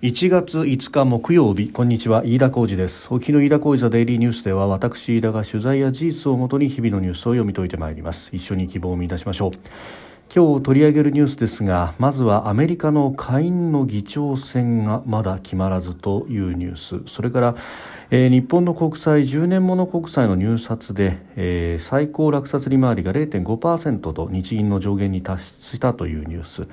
1月5日木曜日こんにちは飯田浩二です。沖の飯田浩二ザデイリーニュースでは私飯田が取材や事実をもとに日々のニュースを読み解いてまいります。一緒に希望を見出しましょう。今日取り上げるニュースですがまずはアメリカの下院の議長選がまだ決まらずというニュース。それから、えー、日本の国債10年もの国債の入札で、えー、最高落札利回りが0.5%と日銀の上限に達したというニュース。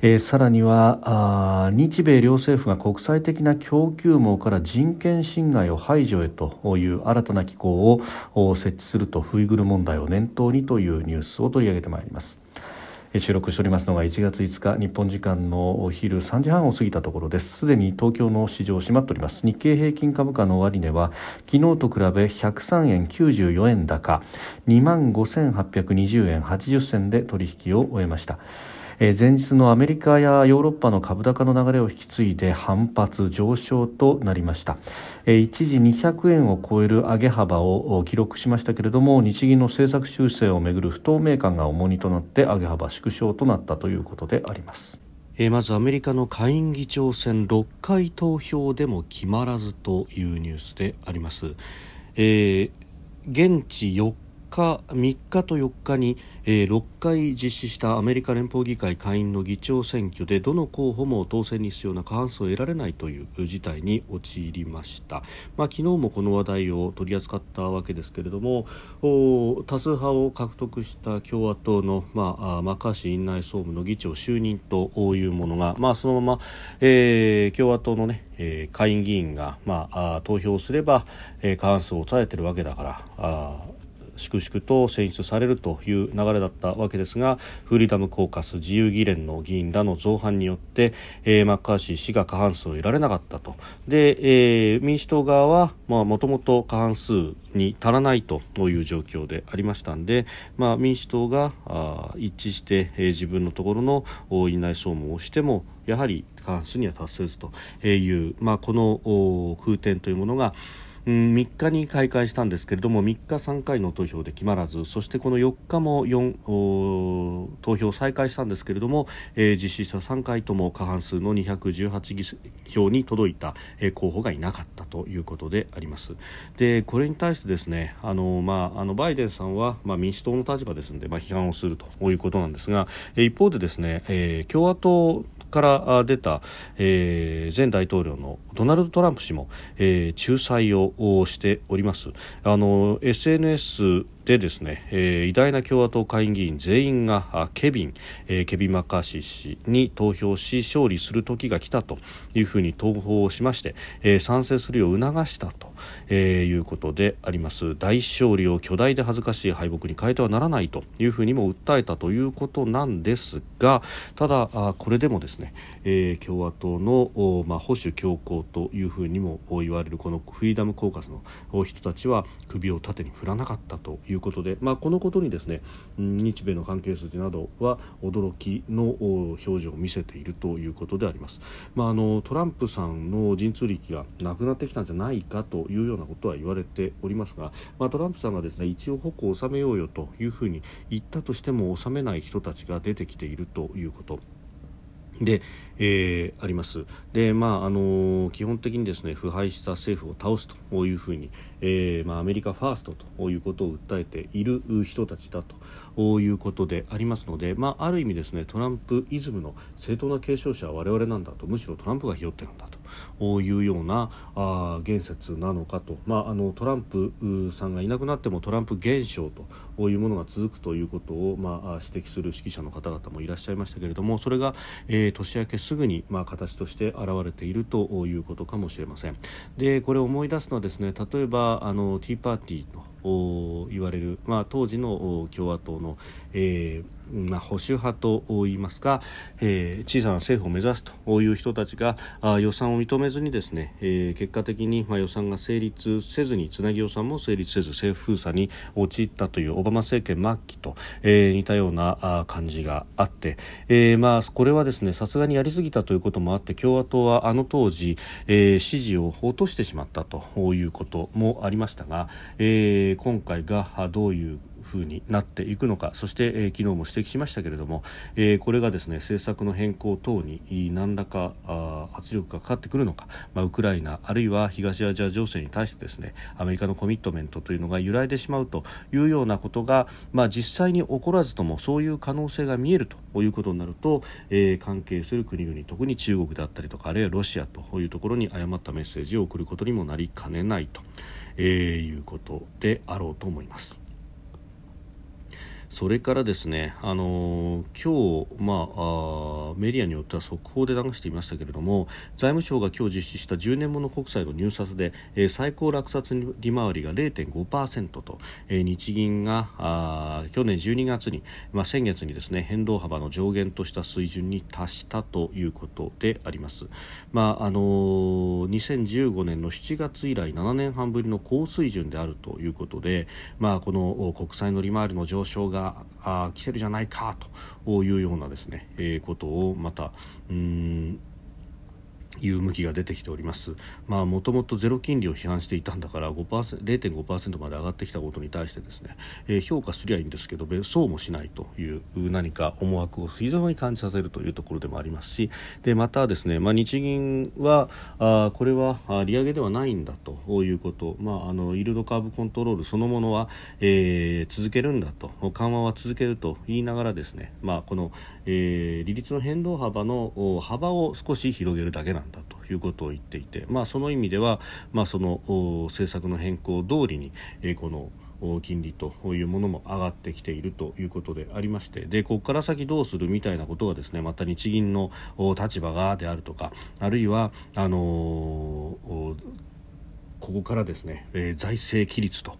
えー、さらには日米両政府が国際的な供給網から人権侵害を排除へという新たな機構を設置するとウイグル問題を念頭にというニュースを取り上げてまいります。収録しておりますのが1月5日日本時間のお昼3時半を過ぎたところです。すでに東京の市場閉まっております。日経平均株価の終値は昨日と比べ103円94円高2万5820円80銭で取引を終えました。え前日のアメリカやヨーロッパの株高の流れを引き継いで反発上昇となりました、え一時200円を超える上げ幅を記録しましたけれども日銀の政策修正をめぐる不透明感が重荷となって上げ幅縮小となったということであります。まずアメリカの下院議長選6回投票でも決まらずというニュースであります、えー、現地4日3日と4日に、えー、6回実施したアメリカ連邦議会下院の議長選挙でどの候補も当選に必要な過半数を得られないという事態に陥りました、まあ、昨日もこの話題を取り扱ったわけですけれども多数派を獲得した共和党の、まあ、マッカーシー院内総務の議長就任というものが、まあ、そのまま、えー、共和党のねえー、下院議員が、まあ、投票すれば、えー、過半数を抑えているわけだからあ粛々と選出されるという流れだったわけですがフーダムコーカス自由議連の議員らの造反によって、えー、マッカーシー氏が過半数を得られなかったと。で、えー、民主党側はもともと過半数に足らないという状況でありましたんで、まあ、民主党が一致して、えー、自分のところの院内総務をしてもやはり過半数には達せずという、まあ、この空転というものが3日に開会したんですけれども3日3回の投票で決まらずそしてこの4日も4投票再開したんですけれども、えー、実施した3回とも過半数の218議票に届いた、えー、候補がいなかったということであります。でこれに対してですねあの、まあ、あのバイデンさんは、まあ、民主党の立場ですので、まあ、批判をするということなんですが、えー、一方でですね、えー、共和党から出た、えー、前大統領のドナルド・トランプ氏も、えー、仲裁ををしております。あの SNS でですね、えー、偉大な共和党下院議員全員がケビン、えー、ケビン・マッカーシー氏に投票し勝利する時が来たというふうに投票をしまして、えー、賛成するよう促したと、えー、いうことであります。大勝利を巨大で恥ずかしい敗北に変えてはならないというふうにも訴えたということなんですがただあこれでもですね、えー、共和党の、まあ、保守強硬というふうにも言われるこのフリーダムコーカスの人たちは首を縦に振らなかったといういうことで、まあ、このことにですね日米の関係筋などは驚きの表情を見せているということであります、まあ、あのトランプさんの陣痛力がなくなってきたんじゃないかというようなことは言われておりますが、まあ、トランプさんがですね一応矛を収めようよというふうに言ったとしても収めない人たちが出てきているということ。で、えー、あります。で、まああのー、基本的にですね腐敗した政府を倒すというふうに、えーまあ、アメリカファーストということを訴えている人たちだということでありますので、まあ、ある意味ですねトランプイズムの正当な継承者は我々なんだとむしろトランプがひよってるんだ。というようなあ言説なのかと、まあ、あのトランプさんがいなくなってもトランプ現象というものが続くということを、まあ、指摘する指揮者の方々もいらっしゃいましたけれどもそれが、えー、年明けすぐに、まあ、形として現れているということかもしれません。でこれを思い出すのはですね例えばあのティーパーティーの言われる、まあ、当時の共和党の、えーまあ、保守派といいますか、えー、小さな政府を目指すという人たちがあ予算を認めずにですね、えー、結果的に、まあ、予算が成立せずにつなぎ予算も成立せず政府封鎖に陥ったというオバマ政権末期と、えー、似たようなあ感じがあって、えーまあ、これはですねさすがにやりすぎたということもあって共和党はあの当時、えー、支持を落としてしまったということもありましたが、えー、今回がどういうふうになっていくのかそして、えー、昨日も指摘しましたけれども、えー、これがですね政策の変更等に何らか圧力がかかってくるのか、まあ、ウクライナあるいは東アジア情勢に対してですねアメリカのコミットメントというのが揺らいでしまうというようなことが、まあ、実際に起こらずともそういう可能性が見えるということになると、えー、関係する国々特に中国であったりとかあるいはロシアというところに誤ったメッセージを送ることにもなりかねないと、えー、いうことであろうと思います。それからですね、あの今日、まあ、あメディアによっては速報で流していましたけれども財務省が今日実施した10年もの国債の入札で、えー、最高落札利回りが0.5%と、えー、日銀があ去年12月に、まあ、先月にですね変動幅の上限とした水準に達したということであります。まああのー、2015年の7月以来7年半ぶりの高水準であるということで、まあ、この国債の利回りの上昇ががあ来てるじゃないかというようなですね、えー、ことをまたうんいう向きが出てきております。もともとゼロ金利を批判していたんだから0.5%まで上がってきたことに対してですね、えー、評価すりゃいいんですけどそうもしないという何か思惑を非常に感じさせるというところでもありますしでまたですね、まあ、日銀はあこれは利上げではないんだということ、まあ、あのイールドカーブコントロールそのものは、えー、続けるんだと緩和は続けると言いながらですね、まあ、この、えー、利率の変動幅の幅を少し広げるだけなんだということを言っていて、まあ、その意味では、まあ、その政策の変更通りに、えー、この金利というものも上がってきているということでありましてでここから先どうするみたいなことはですねまた日銀の立場がであるとかあるいはあのーここからですね、えー、財政規律と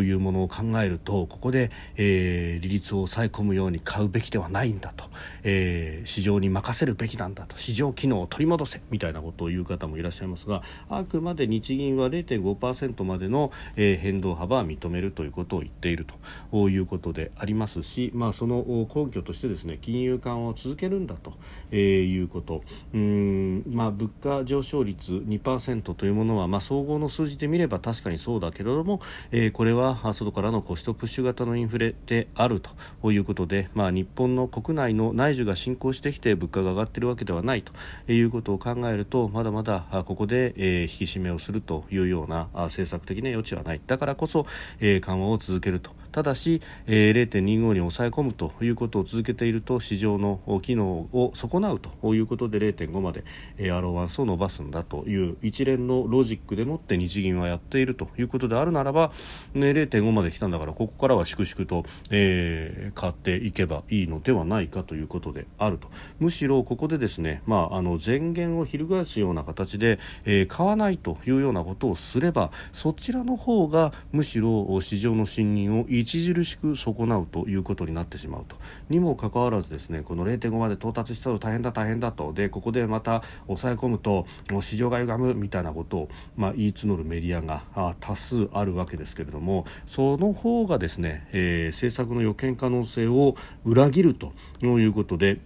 いうものを考えるとここで、えー、利率を抑え込むように買うべきではないんだと、えー、市場に任せるべきなんだと市場機能を取り戻せみたいなことを言う方もいらっしゃいますがあくまで日銀は0.5%までの、えー、変動幅は認めるということを言っているということでありますし、まあ、その根拠としてですね金融緩和を続けるんだと、えー、いうこと。うん、まあ、物価上昇率2%というものは、まあ、総合の数数じてみれば確かにそうだけれども、えー、これは外からのコストプッシュ型のインフレであるということで、まあ、日本の国内の内需が進行してきて物価が上がっているわけではないということを考えるとまだまだここで、え、引き締めをするというような政策的な余地はない。だからこそ、え、緩和を続けると。ただし、えー、0.25に抑え込むということを続けていると市場の機能を損なうということで0.5まで、えー、アローワンスを伸ばすんだという一連のロジックでもって日銀はやっているということであるならば、ね、0.5まで来たんだからここからは粛々と、えー、買っていけばいいのではないかということであると。むしろここでですね、まあ、あの前言を翻すような形で、えー、買わないというようなことをすればそちらの方がむしろ市場の信任を著しく損なうということになってしまうと。にもかかわらずですねこの0.5まで到達したと大変だ大変だと。でここでまた抑え込むと市場が歪むみたいなことを、まあ、言い募るメディアが多数あるわけですけれどもその方がですね、えー、政策の予見可能性を裏切るということで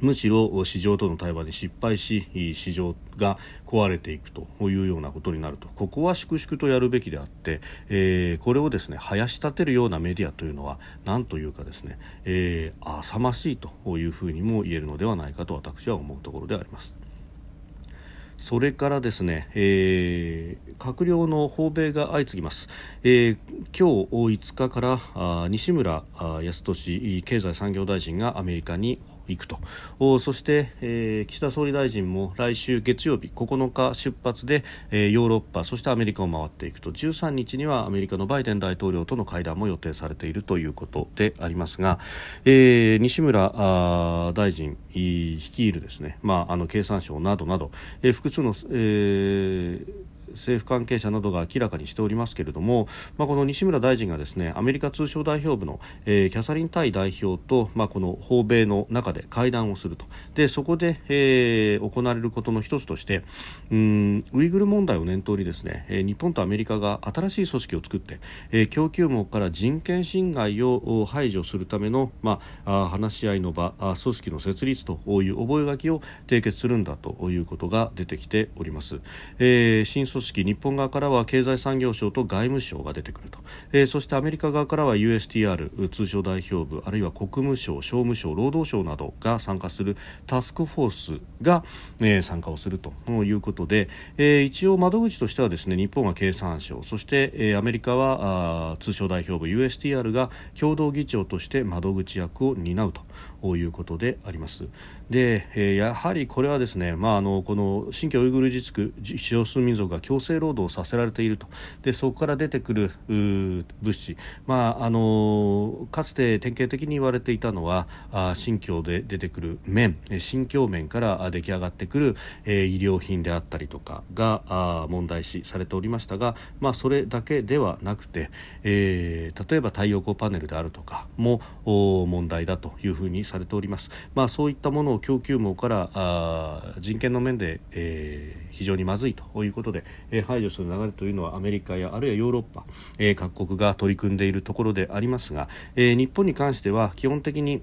むしろ市場との対話で失敗し市場が壊れていくというようなことになるとここは粛々とやるべきであって、えー、これをですね生やし立てるようなメディアというのは何というかですね、えー、浅ましいというふうにも言えるのではないかと私は思うところであります。それからですね、えー、閣僚の訪米が相次ぎます、えー、今日5日からあ西村康稔経済産業大臣がアメリカに行くと。そして、えー、岸田総理大臣も来週月曜日9日出発で、えー、ヨーロッパそしてアメリカを回っていくと。13日にはアメリカのバイデン大統領との会談も予定されているということでありますが、えー、西村大臣率いるですね、まあ、あの経産省などなど、えー、複数の、えー政府関係者などが明らかにしておりますけれども、まあ、この西村大臣がですねアメリカ通商代表部の、えー、キャサリン・タイ代表と、まあ、この訪米の中で会談をするとでそこで、えー、行われることの一つとしてうんウイグル問題を念頭にですね、えー、日本とアメリカが新しい組織を作って、えー、供給網から人権侵害を排除するための、まあ、あ話し合いの場あ組織の設立という覚書を締結するんだということが出てきております。えー、新組組織日本側からは経済産業省と外務省が出てくると、えー、そしてアメリカ側からは USTR 通商代表部あるいは国務省商務省労働省などが参加するタスクフォースが、えー、参加をするということで、えー、一応窓口としてはですね日本は経産省そして、えー、アメリカはあ通商代表部 USTR が共同議長として窓口役を担うと。いうことであります。で、えー、やはりこれはですね、まあ、あのこの新疆ウイグル自治区少数民族が強制労働させられていると。でそこから出てくる物資、まあ、あのかつて典型的に言われていたのはあ新疆で出てくる麺。新疆麺から出来上がってくる、えー、医療品であったりとかがあ問題視されておりましたが、まあ、それだけではなくて、えー、例えば太陽光パネルであるとかも問題だというふうにされております。まあ、そういったものを供給網からあ人権の面で、えー、非常にまずいということで、えー、排除する流れというのはアメリカやあるいはヨーロッパ、えー、各国が取り組んでいるところでありますが、えー、日本に関しては基本的に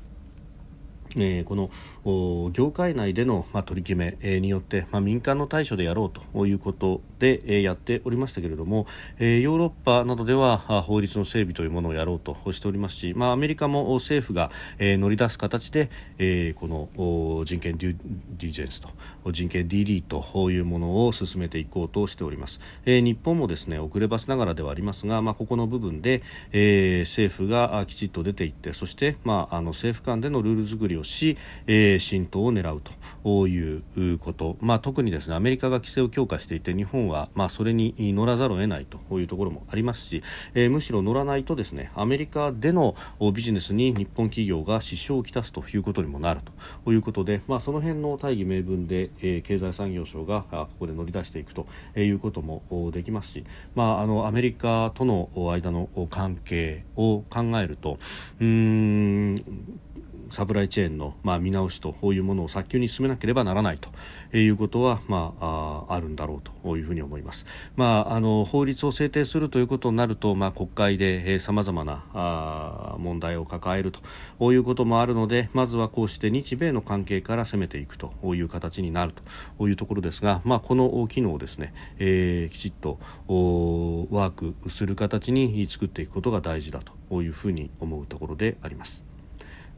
えー、この業界内での、まあ、取り決め、えー、によって、まあ、民間の対処でやろうということで、えー、やっておりましたけれども、えー、ヨーロッパなどでは法律の整備というものをやろうとしておりますし、まあ、アメリカも政府が、えー、乗り出す形で、えー、この人権デュディジェンスと人権 DD というものを進めていこうとしております、えー、日本もですね遅ればせながらではありますが、まあ、ここの部分で、えー、政府がきちっと出ていってそして、まあ、あの政府間でのルール作りをし、えー、浸透を狙うということ、まあ、特にですねアメリカが規制を強化していて日本は、まあ、それに乗らざるを得ないというところもありますし、えー、むしろ乗らないとですねアメリカでのビジネスに日本企業が支障をきたすということにもなるということで、まあ、その辺の大義名分で、えー、経済産業省がここで乗り出していくということもできますし、まあ、あのアメリカとの間の関係を考えるとうーんサプライチェーンの、ま、見直しというものを早急に進めなければならないということは、まあ、あるんだろうというふうに思います、まあ、あの法律を制定するということになると、まあ、国会でさまざまな問題を抱えるということもあるのでまずはこうして日米の関係から攻めていくという形になるというところですが、まあ、この機能をですね、えー、きちっとワークする形に作っていくことが大事だというふうに思うところであります。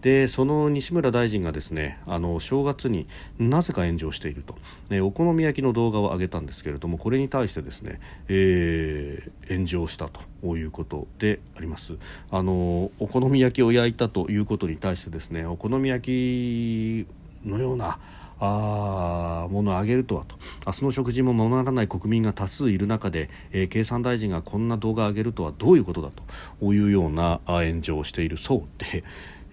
でその西村大臣がですねあの正月になぜか炎上していると、ね、お好み焼きの動画を上げたんですけれどもこれに対してですね、えー、炎上したということであります。あのお好み焼きを焼いたということに対してですねお好み焼きのようなあものをあげるとはと。明日の食事もままならない国民が多数いる中で、えー、経産大臣がこんな動画を上げるとはどういうことだというような炎上をしているそうで。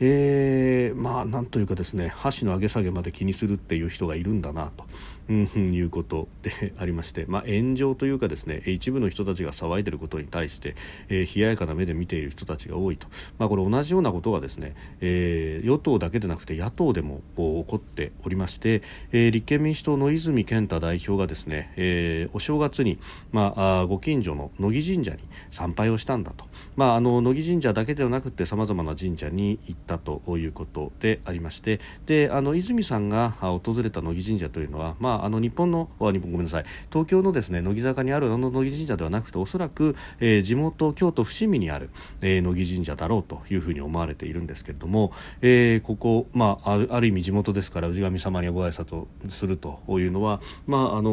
えー、まあなんというかですね箸の上げ下げまで気にするっていう人がいるんだなと。うん、いうことでありまして、まあ、炎上というかですね一部の人たちが騒いでることに対して、えー、冷ややかな目で見ている人たちが多いと、まあ、これ同じようなことがですね、えー、与党だけでなくて野党でも起こっておりまして、えー、立憲民主党の泉健太代表がですね、えー、お正月に、まあ、あご近所の乃木神社に参拝をしたんだと、まあ、あの乃木神社だけではなくてさまざまな神社に行ったということでありましてであの泉さんが訪れた乃木神社というのは、まああ、の日本の日本ごめんなさい。東京のですね乃木坂にあるあの乃木神社ではなくておそらく、えー、地元京都伏見にある、えー、乃木神社だろうというふうに思われているんですけれども、えー、ここ、まあ、あるある意味地元ですから氏神様にご挨拶をするというのは、まああの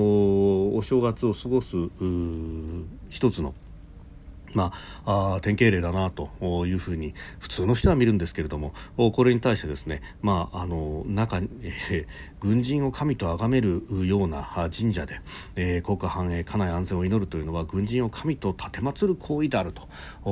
お正月を過ごす一つのまあ、あ典型例だなというふうに普通の人は見るんですけれどもこれに対してですね、まあ、あの中、えー、軍人を神と崇めるような神社で、えー、国家繁栄家内安全を祈るというのは軍人を神と奉る行為であると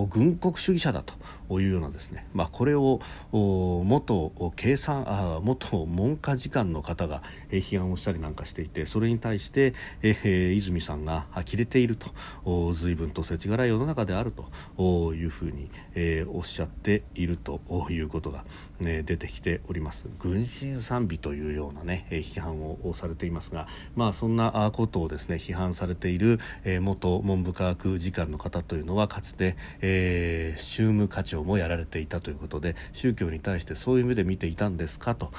軍国主義者だというようなですね、まあ、これを元計算あ元文科次官の方が批判をしたりなんかしていてそれに対して、えー、泉さんが呆れていると随分と世知辛い世の中でであるというふうに、えー、おっしゃっているということが、ね、出てきております。軍神賛美というようなね批判をされていますが、まあ、そんなことをですね批判されている、えー、元文部科学次官の方というのはかつて、えー、宗務課長もやられていたということで宗教に対してそういう目で見ていたんですかと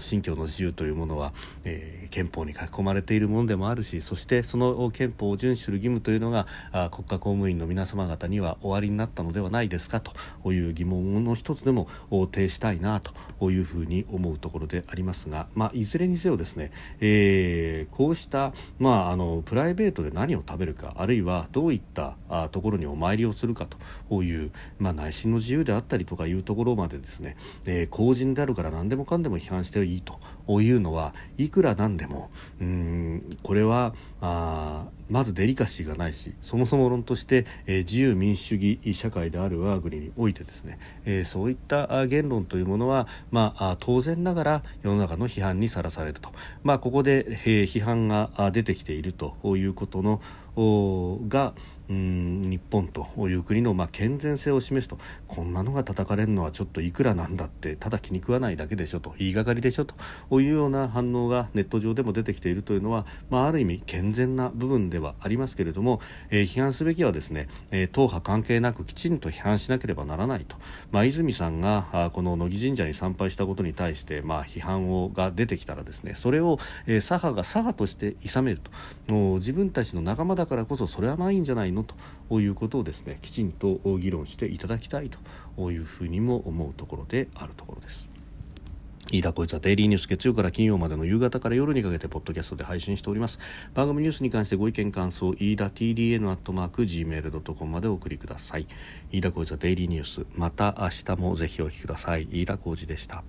信教の自由というものは、えー、憲法に書き込まれているものでもあるしそしてその憲法を遵守する義務というのが国家公務員の皆様方には終わりになったのではないですかという疑問の一つでも呈したいなというふうに思うところでありますが、まあ、いずれにせよですね、えー、こうした、まあ、あのプライベートで何を食べるかあるいはどういったあところにお参りをするかという、まあ、内心の自由であったりとかいうところまでですね、えー、公人であるから何でもかんでも批判していいというのはいくらなんでもうんこれはあまずデリカシーがないしそもそも論として、えー、自由民主主義社会である我が国においてですね、えー、そういった言論というものは、まあ、当然ながら世の中の批判にさらされると、まあ、ここで、えー、批判が出てきているということのがうん日本という国のまあ健全性を示すと。こんなのが叩かれるのはちょっといくらなんだってただ気に食わないだけでしょと。言いがかりでしょと。いうような反応がネット上でも出てきているというのは、まあ、ある意味健全な部分ではありますけれども、えー、批判すべきはですね、えー、党派関係なくきちんと批判しなければならないと、まあ、泉さんがあこの乃木神社に参拝したことに対して、まあ、批判をが出てきたらですねそれを、えー、左派が左派として諌めると。もう自分たちの仲間だからこそそれはまあいいんじゃないの？ということをですねきちんと議論していただきたいというふうにも思うところであるところです。飯田浩一はデイリーニュース月曜から金曜までの夕方から夜にかけてポッドキャストで配信しております。番組ニュースに関してご意見感想飯田 TDN アットマーク Gmail.com までお送りください。飯田浩一はデイリーニュースまた明日もぜひお聞きください。飯田浩二でした。